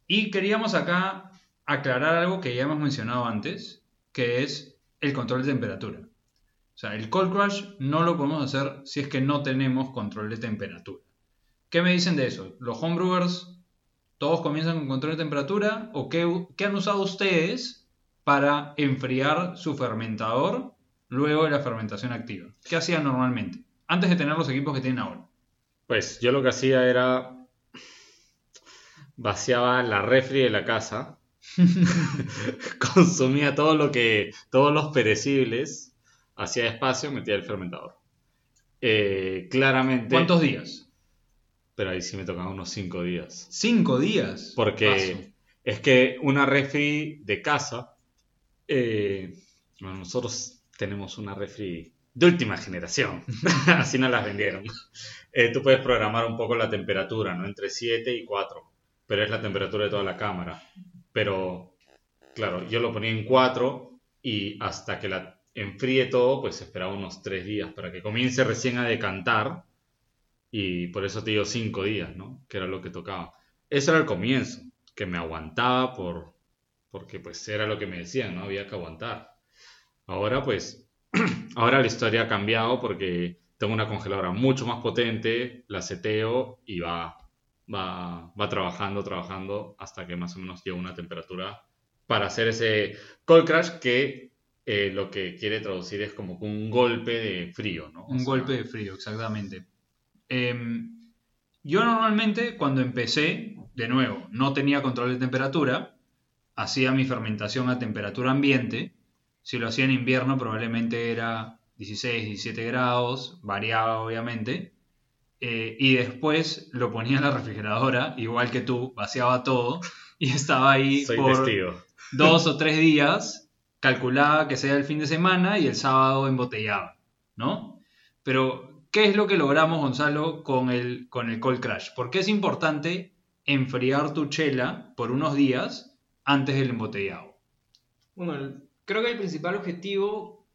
Y queríamos acá aclarar algo que ya hemos mencionado antes, que es el control de temperatura. O sea, el cold crash no lo podemos hacer si es que no tenemos control de temperatura. ¿Qué me dicen de eso? ¿Los homebrewers todos comienzan con control de temperatura? ¿O qué, qué han usado ustedes para enfriar su fermentador luego de la fermentación activa? ¿Qué hacían normalmente? Antes de tener los equipos que tienen ahora. Pues yo lo que hacía era vaciaba la refri de la casa, <laughs> <laughs> consumía todo lo que, todos los perecibles, hacía espacio, metía el fermentador. Eh, claramente. ¿Cuántos días? Pero ahí sí me tocaban unos 5 días. ¿Cinco días? Porque Paso. es que una refri de casa, eh, bueno, nosotros tenemos una refri de última generación, <laughs> así nos las vendieron. Eh, tú puedes programar un poco la temperatura, ¿no? Entre 7 y 4, pero es la temperatura de toda la cámara. Pero, claro, yo lo ponía en 4 y hasta que la enfríe todo, pues esperaba unos 3 días para que comience recién a decantar. Y por eso te digo 5 días, ¿no? Que era lo que tocaba. Eso era el comienzo, que me aguantaba por, porque pues era lo que me decían, ¿no? Había que aguantar. Ahora pues, <clears throat> ahora la historia ha cambiado porque tengo una congeladora mucho más potente, la seteo y va, va, va trabajando, trabajando hasta que más o menos llega una temperatura para hacer ese cold crash que eh, lo que quiere traducir es como un golpe de frío, ¿no? O Un sea, golpe de frío, exactamente. Em, yo normalmente cuando empecé, de nuevo, no tenía control de temperatura, hacía mi fermentación a temperatura ambiente. Si lo hacía en invierno probablemente era 16, 17 grados, variaba obviamente. Eh, y después lo ponía en la refrigeradora, igual que tú, vaciaba todo y estaba ahí Soy por testigo. dos o tres días, calculaba que sea el fin de semana y el sábado embotellaba, ¿no? Pero, ¿qué es lo que logramos, Gonzalo, con el, con el cold crash? ¿Por qué es importante enfriar tu chela por unos días antes del embotellado? Bueno, creo que el principal objetivo,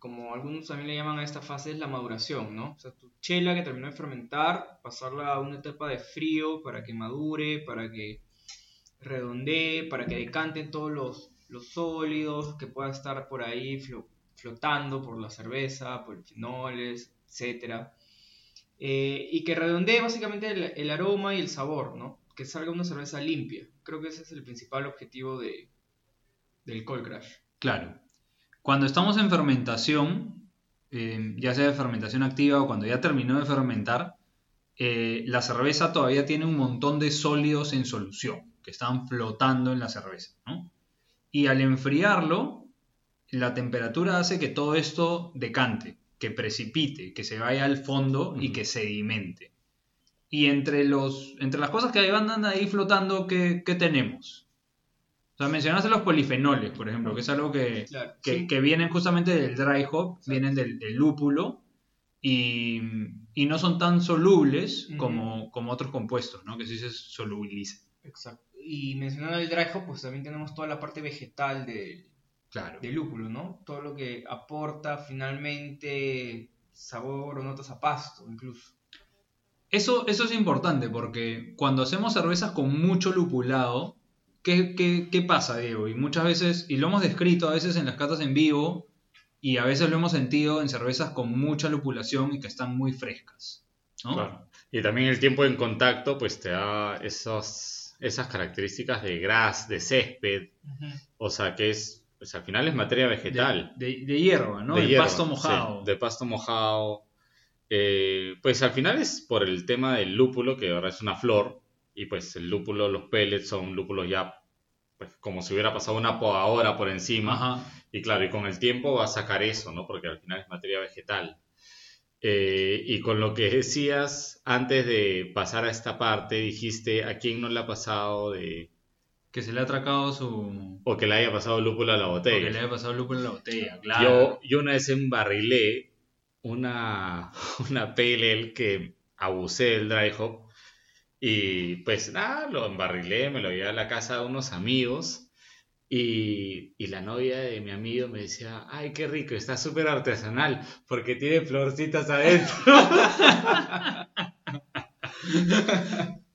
como algunos también le llaman a esta fase, es la maduración, ¿no? O sea, tu chela que terminó de fermentar, pasarla a una etapa de frío para que madure, para que redondee, para que decanten todos los, los sólidos que puedan estar por ahí flo- flotando por la cerveza, por fenoles, etc. y que redondee básicamente el, el aroma y el sabor, ¿no? Que salga una cerveza limpia. Creo que ese es el principal objetivo de, del cold crash. Claro. Cuando estamos en fermentación, eh, ya sea de fermentación activa o cuando ya terminó de fermentar, eh, la cerveza todavía tiene un montón de sólidos en solución que están flotando en la cerveza, ¿no? Y al enfriarlo, la temperatura hace que todo esto decante, que precipite, que se vaya al fondo y que sedimente. Y entre, los, entre las cosas que andan ahí flotando, ¿qué, qué tenemos? O sea, mencionaste los polifenoles, por ejemplo, que es algo que, Claro. que, sí. que vienen justamente del dry hop, vienen del, del lúpulo y, y no son tan solubles como, como otros compuestos, ¿no? Que sí se solubilizan. Exacto. Y mencionando el dry hop, pues también tenemos toda la parte vegetal del, Claro. del lúpulo, ¿no? Todo lo que aporta finalmente sabor o notas a pasto, incluso. Eso, eso es importante porque cuando hacemos cervezas con mucho lupulado, ¿qué, qué, qué pasa, Diego? Y muchas veces, y lo hemos descrito a veces en las catas en vivo, y a veces lo hemos sentido en cervezas con mucha lupulación y que están muy frescas, ¿no? Claro. Y también el tiempo en contacto, pues te da esos, esas características de gras, de césped, o sea que es, pues al final es materia vegetal. De, de- de hierba, ¿no? de De, hierba, pasto sí, mojado. de pasto mojado. Eh, pues al final es por el tema del lúpulo, que ahora es una flor, y pues el lúpulo, los pellets son lúpulos ya, pues como si hubiera pasado una podadora por encima. Ajá. Y claro, y con el tiempo va a sacar eso, ¿no? Porque al final es materia vegetal. Eh, y con lo que decías antes de pasar a esta parte, dijiste a quién no le ha pasado de. Que se le ha atracado su. o que le haya pasado lúpulo a la o que le botella. haya pasado lúpulo en la botella, claro. Yo, yo una vez embarrilé una, <laughs> una ale que abusé del dry hop. Y pues nada, lo embarrilé, me lo llevé a la casa de unos amigos. Y, y la novia de mi amigo me decía, ay, qué rico, está súper artesanal, porque tiene florcitas adentro. <laughs>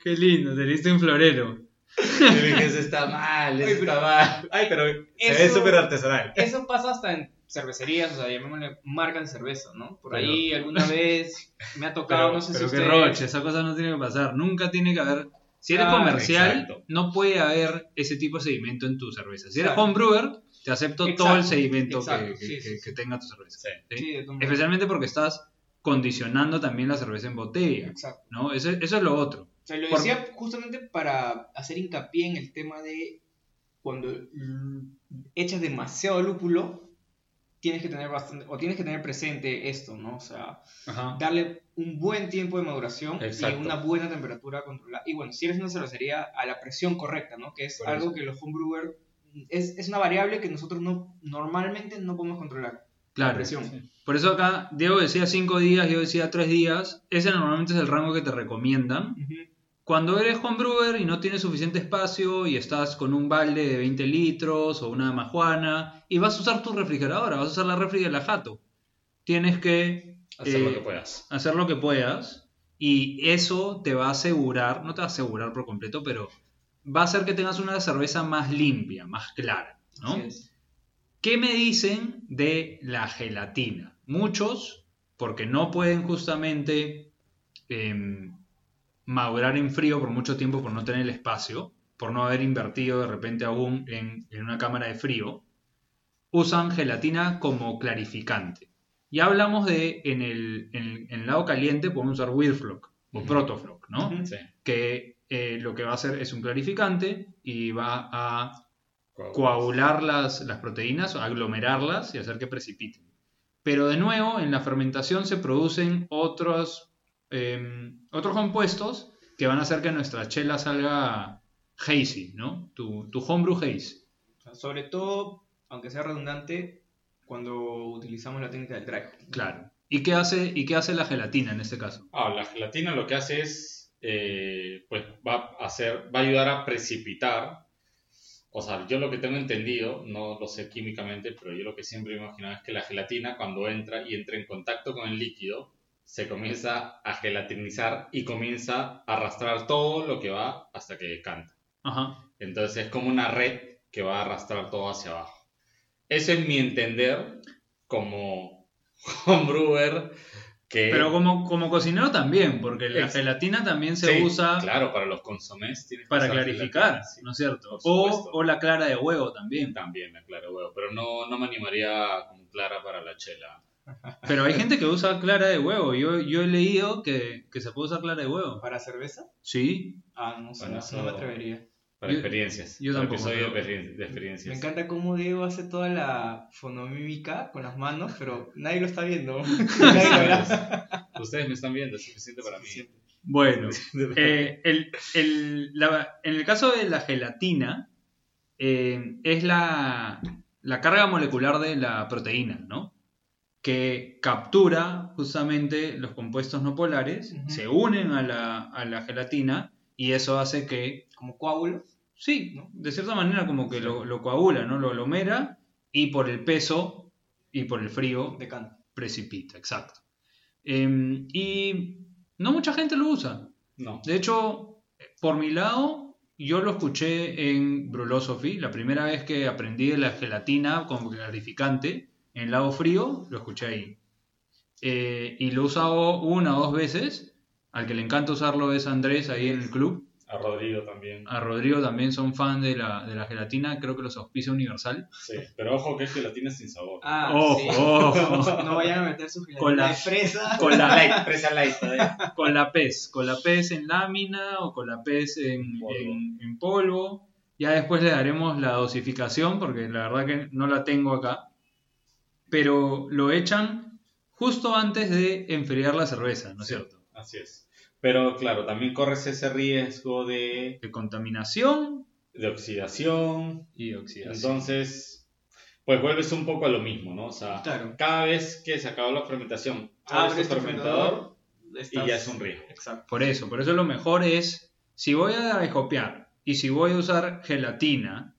Qué lindo, te diste un florero. dije, eso está mal, eso Ay, pero- está mal. Ay, pero se ve Eso- súper artesanal. Eso pasa hasta en cervecerías, o sea, llamémosle marcas de cerveza, ¿no? Por Pero- ahí alguna vez me ha <laughs> tocado, Pero, no sé pero si qué ustedes... roche, esa cosa no tiene que pasar. Nunca tiene que haber. Si eres Claro, comercial, exacto. no puede haber ese tipo de sedimento en tu cerveza. Si eres Claro. homebrewer, te te acepto Exacto, todo el sedimento que, exacto, que- sí, que- sí, que tenga tu cerveza. Especialmente porque estás condicionando también la cerveza en botella, Exacto. ¿no? Eso, eso es lo otro. O sea, lo Por- decía justamente para hacer hincapié en el tema de cuando echas demasiado lúpulo, tienes que tener bastante, o tienes que tener presente esto, ¿no? O sea, Ajá. darle un buen tiempo de maduración Exacto. y una buena temperatura controlada. Y bueno, si eres una cervecería a la presión correcta, ¿no? Que es Por algo eso. que los homebrewers es, es una variable que nosotros no normalmente no podemos controlar. La Claro. presión. Sí. Por eso acá Diego decía 5 días, yo decía 3 días. Ese normalmente es el rango que te recomiendan. Ujú. Cuando eres homebrewer y no tienes suficiente espacio y estás con un balde de 20 litros o una majuana y vas a usar tu refrigeradora, vas a usar la refri de la Jato, tienes que Hacer eh, lo que puedas. hacer lo que puedas y eso te va a asegurar, no te va a asegurar por completo, pero va a hacer que tengas una cerveza más limpia, más clara, ¿no? ¿Qué me dicen de la gelatina? Muchos, porque no pueden justamente em, madurar en frío por mucho tiempo por no tener el espacio, por no haber invertido de repente aún en, en una cámara de frío, usan gelatina como clarificante. Ya hablamos de en el, en- en el lado caliente podemos usar Whirlfloc o Ujú. Protofloc, ¿no? Ujú. Sí. Que eh, lo que va a hacer es un clarificante y va a coagular las, las proteínas, aglomerarlas y hacer que precipiten. Pero de nuevo, en la fermentación se producen otros, eh, otros compuestos que van a hacer que nuestra chela salga hazy, ¿no? Tu, tu homebrew hazy. Sobre todo, aunque sea redundante, cuando utilizamos la técnica del dry. Claro. ¿Y qué hace, y qué hace la gelatina en este caso? Ah, la gelatina lo que hace es, eh, pues va a hacer, va a ayudar a precipitar. O sea, yo lo que tengo entendido, no lo sé químicamente, pero yo lo que siempre me imaginaba es que la gelatina cuando entra y entra en contacto con el líquido, se comienza a gelatinizar y comienza a arrastrar todo lo que va hasta que decanta. Ajá. Entonces es como una red que va a arrastrar todo hacia abajo. Eso es mi entender como <laughs> homebrewer que... Pero como, como cocinero también, porque la gelatina también se Sí, usa Claro, para los consomés tienes para clarificar, gelatina, sí. ¿no es cierto? O, o la clara de huevo también. También la clara de huevo, pero no, no me animaría como clara para la chela. Pero hay gente que usa clara de huevo. Yo, yo he leído que, que se puede usar clara de huevo. ¿Para cerveza? Sí. Ah, no sé, Bueno, no, me atrevería. Para Yo- experiencias. yo para tampoco, episodio de, experien- de experiencias. Me encanta cómo Diego hace toda la fonomímica con las manos, pero nadie lo está viendo. <laughs> nadie lo verá. Ustedes me están viendo, es suficiente para mí. Bueno, <laughs> eh, el- el- la- en el caso de la gelatina, eh, es la, la carga molecular de la proteína, ¿no? Que captura justamente los compuestos no polares, se unen a la, a la gelatina y eso hace que Como coágulo. Sí, ¿no? de cierta manera como que lo, lo coagula, ¿no? Lo aglomera y por el peso y por el frío precipita, exacto. Em, y no mucha gente lo usa. No. De hecho, por mi lado, yo lo escuché en Brulosophy, la primera vez que aprendí de la gelatina como clarificante en lado frío, lo escuché ahí. Eh, y lo he usado una o dos veces. Al que le encanta usarlo es Andrés ahí en el club. A Rodrigo también. A Rodrigo también son fan de la, de la gelatina, creo que los auspicia Universal. Sí, pero ojo que es gelatina sin sabor. Ah, Ojo, sí. ojo. <laughs> No vayan a meter su gelatina Con la- de fresa. Con la, <laughs> light, presa light. ¿eh? con la pez, con la pez en lámina o con la pez en Polvo. en- en polvo. Ya después le daremos la dosificación porque la verdad que no la tengo acá. Pero lo echan justo antes de enfriar la cerveza, ¿no es Sí. cierto? Así es. Pero claro, también corres ese riesgo de, De contaminación de oxidación. y de oxidación. Entonces, pues vuelves un poco a lo mismo, ¿no? O sea, Claro. cada vez que se acabó la fermentación, Abres tu fermentador Estás- y ya es un riesgo. Exacto. Por eso, por eso lo mejor es, si voy a escopiar y si voy a usar gelatina,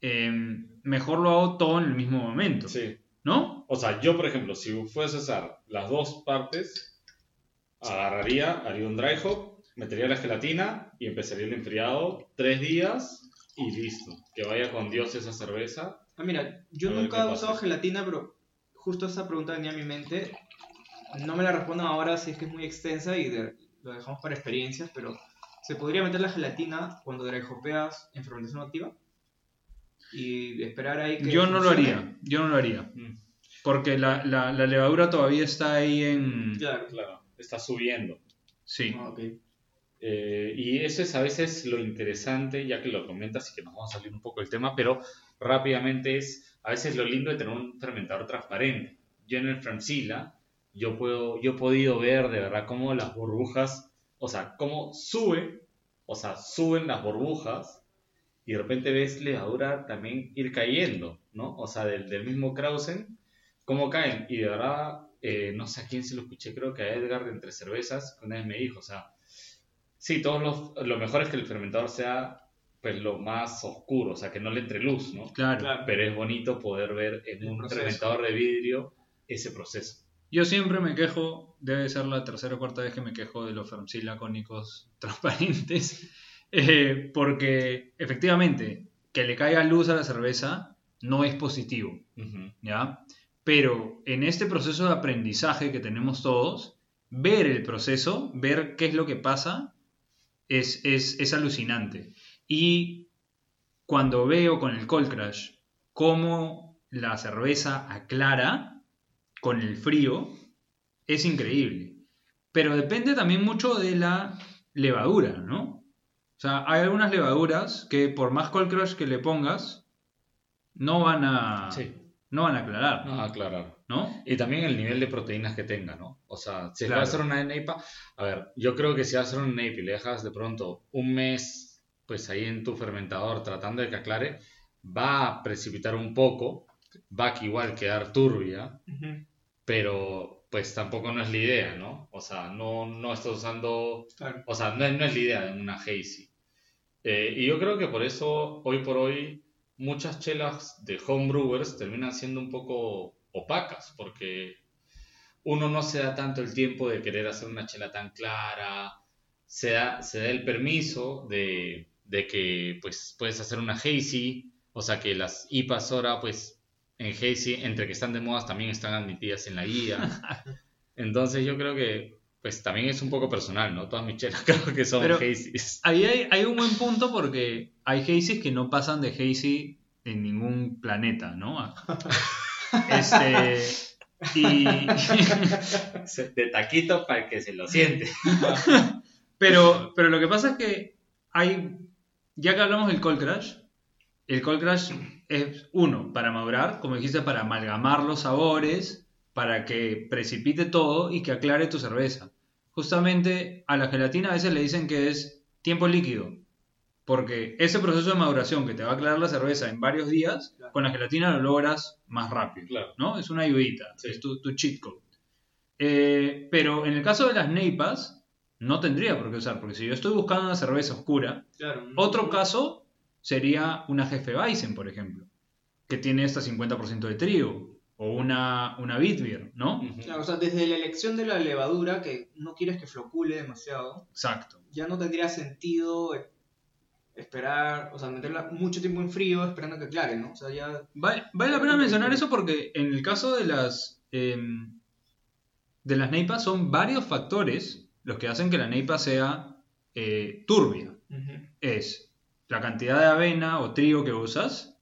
em, mejor lo hago todo en el mismo momento, Sí. ¿No? O sea, yo, por ejemplo, si fuese a usar las dos partes, agarraría, haría un dry hop, metería la gelatina y empezaría el enfriado tres días y listo. Que vaya con Dios esa cerveza. Ah, mira, yo nunca he usado gelatina, pero justo esa pregunta venía a mi mente. No me la respondo ahora si es que es muy extensa y de- lo dejamos para experiencias, pero ¿se podría meter la gelatina cuando dry hopeas en fermentación activa? Y esperar ahí que Yo no lo haría, yo no lo haría. Mm, Porque la, la- la levadura todavía está ahí en... Claro. Claro, está subiendo. Sí. Ah. Eh, y eso es a veces lo interesante, ya que lo comentas y que nos vamos a salir un poco del tema, pero rápidamente es a veces lo lindo de tener un fermentador transparente. Yo en el Francila, yo, puedo, yo he podido ver de verdad cómo las burbujas, o sea, cómo sube, o sea, suben las burbujas y de repente ves levadura también ir cayendo, ¿no? O sea, del, del mismo Krausen, cómo caen. Y de verdad, eh, no sé a quién se lo escuché, creo que a Edgar de Entre Cervezas, una vez me dijo, o sea, Sí, todos los, lo mejor es que el fermentador sea pues lo más oscuro, o sea, que no le entre luz, ¿no? Claro. Claro. Pero es bonito poder ver en El un proceso. fermentador de vidrio ese proceso. Yo siempre me quejo, debe ser la tercera o cuarta vez que me quejo de los fermsilacónicos <laughs> transparentes, eh, porque efectivamente que le caiga luz a la cerveza no es positivo. ¿ya? Pero en este proceso de aprendizaje que tenemos todos, ver el proceso, ver qué es lo que pasa, es, es, es alucinante. Y cuando veo con el Cold Crash cómo la cerveza aclara con el frío, es increíble. Pero depende también mucho de la levadura, ¿no? O sea, hay algunas levaduras que por más Cold Crash que le pongas, no van a, Sí, no van a aclarar, no, aclarar. ¿no? Y también el nivel de proteínas que tenga, ¿no? O sea, si Claro. va a hacer una NEIPA, a ver, yo creo que si vas a hacer un NEIPA y le dejas de pronto un mes, pues ahí en tu fermentador tratando de que aclare, va a precipitar un poco, va a que igual quedar turbia, pero pues tampoco no es la idea, ¿no? O sea, no, no estás usando, Claro. o sea, no, es- no es la idea de una hazy. Eh, y yo creo que por eso, hoy por hoy, muchas chelas de homebrewers terminan siendo un poco opacas, porque uno no se da tanto el tiempo de querer hacer una chela tan clara, se da, se da el permiso de, de que pues puedes hacer una hazy, o sea que las IPAs ahora pues en hazy, entre que están de modas, también están admitidas en la guía. <laughs> Entonces yo creo que pues también es un poco personal, ¿no? Todas mis chelas <laughs> creo que son Pero- hazys. Ahí hay, hay un buen punto porque hay hazes que no pasan de hazy en ningún planeta, ¿no? <laughs> Este, y, De taquito para que se lo siente. pero, pero lo que pasa es que hay, ya que hablamos del cold crash, el cold crash es uno, para madurar, como dijiste, para amalgamar los sabores, para que precipite todo y que aclare tu cerveza. Justamente a la gelatina a veces le dicen que es tiempo líquido, porque ese proceso de maduración que te va a aclarar la cerveza en varios días, Claro. con la gelatina lo logras más rápido. Claro. ¿no? Es una ayudita, Sí. es tu, tu cheat code. Eh, pero en el caso de las neipas, no tendría por qué usar, porque si yo estoy buscando una cerveza oscura, Claro. otro caso sería una Jefe Weizen, por ejemplo, que tiene hasta 50% de trigo, o una, una Bitbier, ¿no? Claro, o sea, desde la elección de la levadura, que no quieres que flocule demasiado, Exacto. ya no tendría sentido eh, esperar, o sea, meterla mucho tiempo en frío esperando que aclare, ¿no? O sea, ya... Vale, vale la pena mencionar eso porque en el caso de las, em, de las neipas son varios factores los que hacen que la neipa sea eh, turbia. es la cantidad de avena o trigo que usas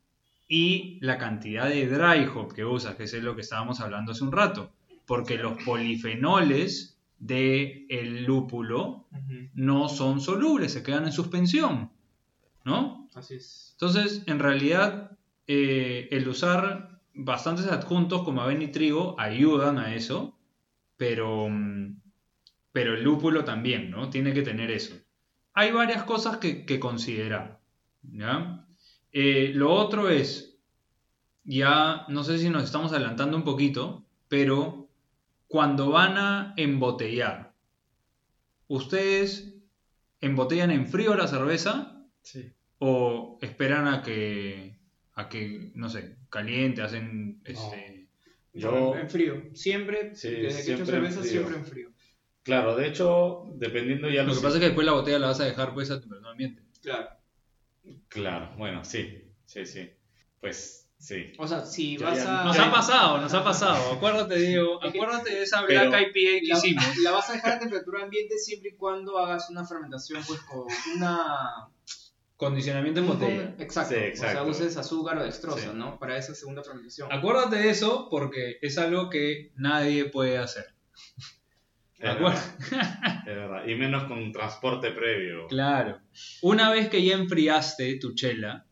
y la cantidad de dry hop que usas, que es lo que estábamos hablando hace un rato. Porque los polifenoles del lúpulo no son solubles, se quedan en suspensión. ¿No? Así es. Entonces, en realidad, eh, el usar bastantes adjuntos como avena y trigo ayudan a eso, pero, mm, pero el lúpulo también, ¿no? Tiene que tener eso. Hay varias cosas que, que considerar, ¿ya? Eh, lo otro es, ya no sé si nos estamos adelantando un poquito, pero cuando van a embotellar, ¿ustedes embotellan en frío la cerveza Sí. o esperan a que, a que no sé, caliente, hacen este... Yo- En frío. Siempre, Sí, desde que he hecho siempre en cerveza, siempre en frío. Claro, de hecho, dependiendo ya Lo que pasa es que después la botella la vas a dejar pues a temperatura ambiente. Claro. Claro, bueno, sí, sí, sí. Pues sí. O sea, si Ya, vas ya. a... Nos ha pasado, nos ha pasado. Acuérdate, Diego, acuérdate de esa Pero- Black IPA que la, hicimos. la vas a dejar a temperatura ambiente siempre y cuando hagas una fermentación pues con una condicionamiento en botella. Exacto. Sí, O exacto. sea, uses azúcar o dextrosa, Sí. ¿no? Para esa segunda fermentación. Acuérdate de eso porque es algo que nadie puede hacer. ¿De acuerdo? verdad, <laughs> es verdad. Y menos con un transporte previo. Claro. Una vez que ya enfriaste tu chela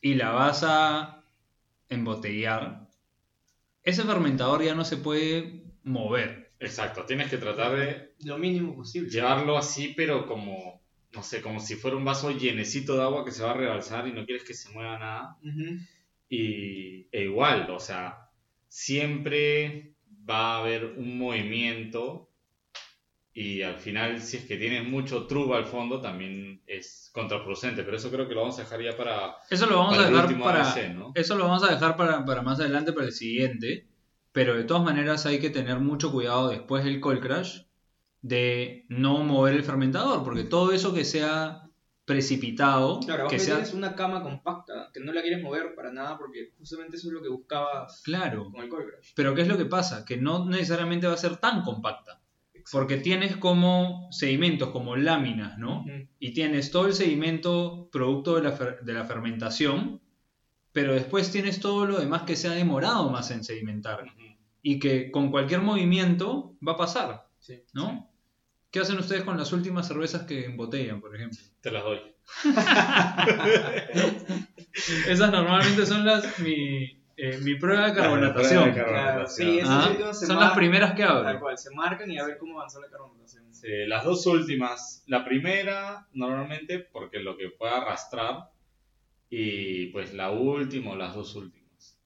y la vas a embotellar, ese fermentador ya no se puede mover. Exacto, tienes que tratar de Lo mínimo posible. llevarlo así, pero como, no sé, como si fuera un vaso llenecito de agua que se va a rebalsar y no quieres que se mueva nada. Y e igual, o sea, siempre va a haber un movimiento y al final, si es que tienes mucho truba al fondo, también es contraproducente. Pero eso creo que lo vamos a dejar ya para, Eso lo vamos para a el dejar último para, ABC, ¿no? eso lo vamos a dejar para, para más adelante, para el siguiente. Pero de todas maneras hay que tener mucho cuidado después del cold crash de no mover el fermentador, porque todo eso que sea precipitado, Claro, que sea una cama compacta que no la quieres mover para nada porque justamente eso es lo que buscabas claro. con el cold crash. Pero ¿qué es lo que pasa? Que no necesariamente va a ser tan compacta. Porque tienes como sedimentos, como láminas, ¿no? Y tienes todo el sedimento producto de la, fer- de la fermentación, pero después tienes todo lo demás que se ha demorado más en sedimentar. Y que con cualquier movimiento va a pasar, Sí. ¿no? ¿Qué hacen ustedes con las últimas cervezas que embotellan, por ejemplo? Te las doy. <laughs> Esas normalmente son las mi, eh, mi prueba de prueba carbonatación. de carbonatación. Claro, sí, esas Ah, últimas son las primeras que Tal abro. cual, se marcan y a ver cómo avanzó la carbonatación. Sí, las dos últimas. La primera, normalmente, porque lo que pueda arrastrar. Y pues la última o las dos últimas.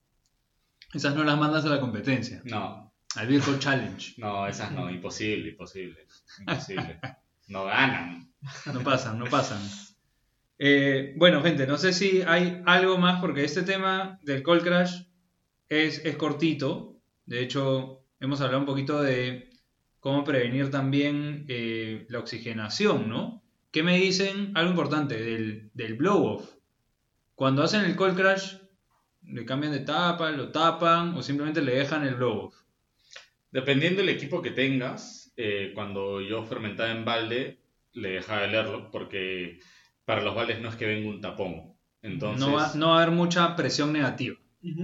Esas no las mandas a la competencia, No, al Virtual Challenge. no, esas no. Imposible, imposible. Imposible. <laughs> No ganan. No pasan, no pasan. Eh, bueno, gente, no sé si hay algo más, porque este tema del cold crash es, cortito. De hecho, hemos hablado un poquito de cómo prevenir también eh, la oxigenación, ¿no? ¿Qué me dicen? Algo importante, del, del blow-off. Cuando hacen el cold crash, le cambian de tapa, lo tapan o simplemente le dejan el blow-off. Dependiendo del equipo que tengas, eh, cuando yo fermentaba en balde, le dejaba el airlock porque para los baldes no es que venga un tapón. Entonces, No, va, no va a haber mucha presión negativa.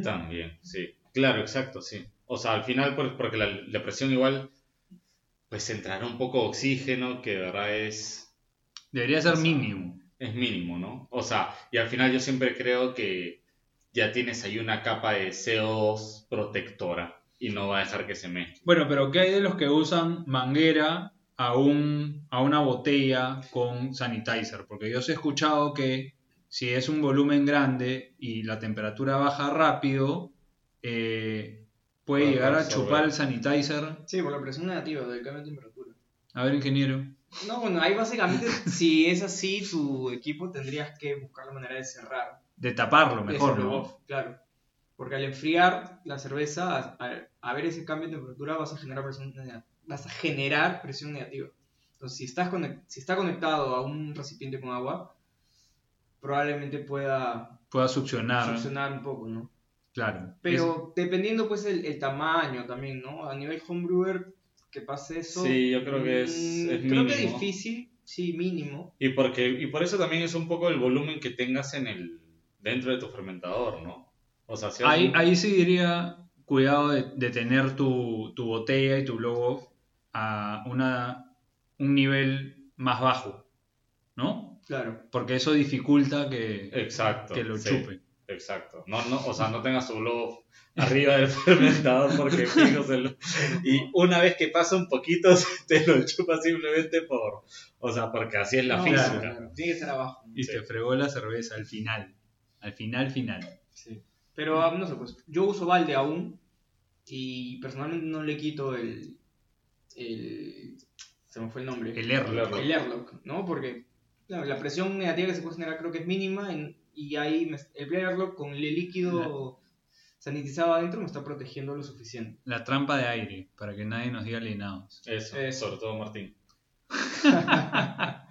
También, sí. Claro, exacto, sí. O sea, al final, pues, porque la, la presión igual, pues entrará un poco de oxígeno, que de verdad es, Debería ser O sea, mínimo. es mínimo, ¿no? O sea, y al final yo siempre creo que ya tienes ahí una capa de CO2 protectora y no va a dejar que se mezcle. Bueno, pero ¿qué hay de los que usan manguera a, un, a una botella con sanitizer? Porque yo sí he escuchado que si es un volumen grande y la temperatura baja rápido, eh, puede llegar a chupar el sanitizer. Sí, por la presión negativa del cambio de temperatura. A ver, ingeniero. No, bueno, ahí básicamente, <laughs> si es así, tu equipo tendrías que buscar la manera de cerrar. De taparlo mejor, blow ¿no? off, Claro. Porque al enfriar la cerveza, a, a- a ver ese cambio de temperatura, vas a generar presión negativa. Vas a generar presión negativa. Entonces, si, estás si está conectado a un recipiente con agua, probablemente pueda Pueda succionar. funcionar un poco, ¿no? Claro. Pero dependiendo pues el, el tamaño también, ¿no? A nivel homebrewer, que pase eso. Sí, yo creo que es- mm, es Creo que mínimo. difícil, sí, mínimo. Y, porque, y por eso también es un poco el volumen que tengas en el, dentro de tu fermentador, ¿no? O sea, si Ahí, un- ahí sí diría cuidado de, de tener tu, tu botella y tu off a una, un nivel más bajo, ¿no? Claro. Porque eso dificulta que, Exacto. que lo sí. chupe. Exacto. No, no, o sea, no tengas tu globo arriba del <laughs> fermentador porque fijo se lo- Y una vez que pasa un poquito, <laughs> te lo chupa simplemente por. O sea, porque así es la No, física. claro, claro. Tiene que ser abajo. Y Sí. te fregó la cerveza al final. Al final, final. Sí. Pero ah, no sé, pues yo uso balde aún y personalmente no le quito el. El se me fue el nombre. El airlock. El airlock, ¿no? Porque la presión negativa que se puede generar creo que es mínima en- y ahí me- el airlock con el líquido sanitizado adentro me está protegiendo lo suficiente. La trampa de aire, para que nadie nos diga alienados. Eso, Eso. sobre todo Martín. <laughs>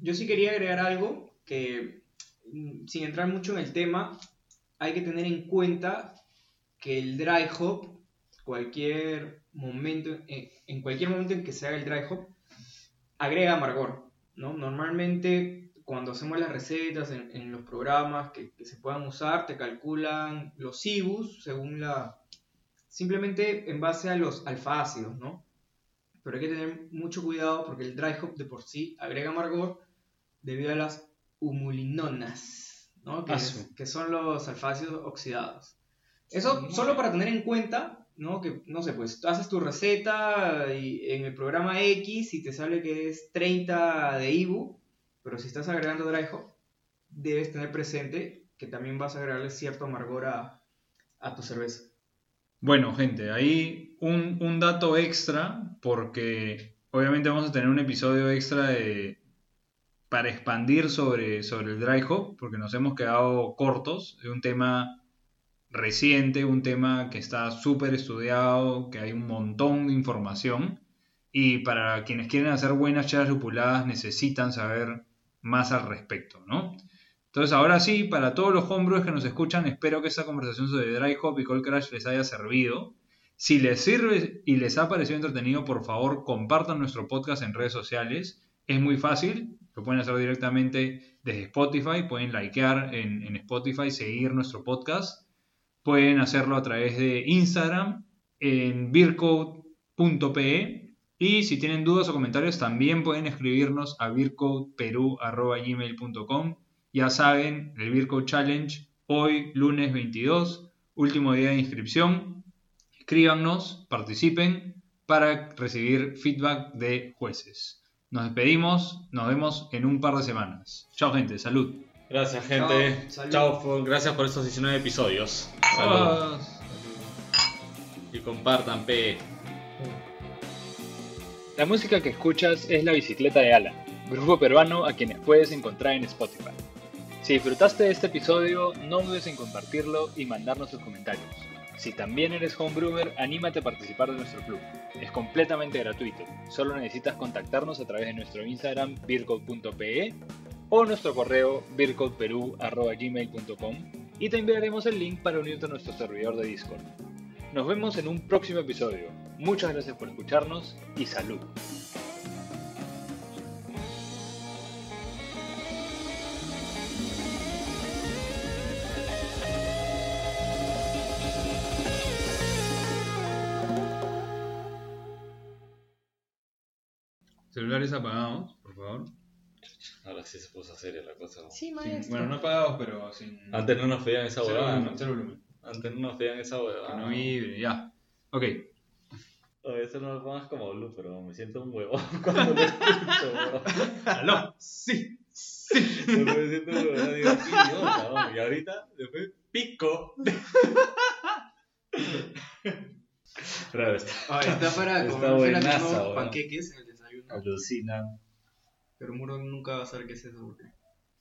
Yo sí quería agregar algo que, mm, sin entrar mucho en el tema, hay que tener en cuenta que el dry hop, cualquier momento, en, en cualquier momento en que se haga el dry hop, agrega amargor, ¿no? Normalmente cuando hacemos las recetas en, en los programas que, que se puedan usar, te calculan los IBUs según la... Simplemente en base a los alfa-ácidos, ¿no? Pero hay que tener mucho cuidado porque el dry hop de por sí agrega amargor debido a las humulinonas, ¿no? que, Ah, es- que son los alfácidos oxidados. Eso solo para tener en cuenta, ¿no? Que, no sé, pues haces tu receta y en el programa X y te sale que es 30 de IBU, pero si estás agregando dry hop, debes tener presente que también vas a agregarle cierto amargor a, a tu cerveza. Bueno, gente, ahí un, un dato extra, porque obviamente vamos a tener un episodio extra de, para expandir sobre, sobre el dry hop, porque nos hemos quedado cortos de un tema reciente, un tema que está súper estudiado, que hay un montón de información, y para quienes quieren hacer buenas chelas lupuladas necesitan saber más al respecto, ¿no? Entonces, ahora sí, para todos los homebrewers que nos escuchan, espero que esta conversación sobre Dry Hop y Cold Crash les haya servido. Si les sirve y les ha parecido entretenido, por favor, compartan nuestro podcast en redes sociales. Es muy fácil, lo pueden hacer directamente desde Spotify, pueden likear en, en Spotify, seguir nuestro podcast. Pueden hacerlo a través de Instagram en beercode.pe y si tienen dudas o comentarios también pueden escribirnos a beercodeperu.gmail.com ya saben, el Beercode Challenge hoy, lunes 22, último día de inscripción. Escríbanos, participen para recibir feedback de jueces. Nos despedimos, nos vemos en un par de semanas. Chao gente, salud. Gracias, gente. Chao, gracias por estos 19 episodios. Salud. Y compartan, P. La música que escuchas es La Bicicleta de Alan, grupo peruano a quienes puedes encontrar en Spotify. Si disfrutaste de este episodio, no dudes en compartirlo y mandarnos tus comentarios. Si también eres homebrewer, anímate a participar de nuestro club. Es completamente gratuito. Solo necesitas contactarnos a través de nuestro Instagram beercode.pe o nuestro correo beercodeperu.gmail.com y te enviaremos el link para unirte a nuestro servidor de Discord. Nos vemos en un próximo episodio. Muchas gracias por escucharnos y salud. Celulares apagados, por favor. Ahora sí se puso seria la cosa. ¿no? Sí, Sin- bueno, no apagados, pero sin. Antes no nos pedían esa cero huevada. volumen, ¿no? cero volumen. Antes no nos pedían esa Que huevada. no vibre, ya. Ok. Oye, eso no lo pongas como blue, pero me siento un huevo <laughs> cuando lo escucho, bro. Aló. Sí. Sí. Me siento un huevo, digo, qué idiota. Y ahorita, después, pico. <laughs> Pero está. Ah, está para Está comerse buenaza, panqueques en el desayuno. Alucina. Pero Muro nunca va a saber qué es eso porque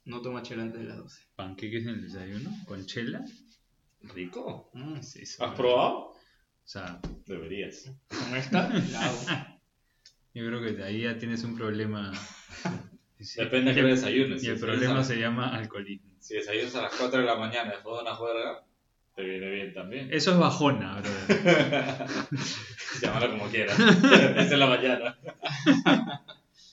no toma chela antes de las 12. ¿Panqueques en el desayuno? ¿Con chela? Rico. Mm, Sí, eso. ¿Has probado? O sea, Deberías. Con esta la <laughs> hago. yo creo que de ahí ya tienes un problema. Sí. <laughs> Depende de qué desayunes. Y el Si problema se llama alcoholismo. Si desayunas a las 4 de la mañana después de una juerga, te viene bien también. Eso es bajona, brother. <laughs> Llámalo como quieras. es en la mañana.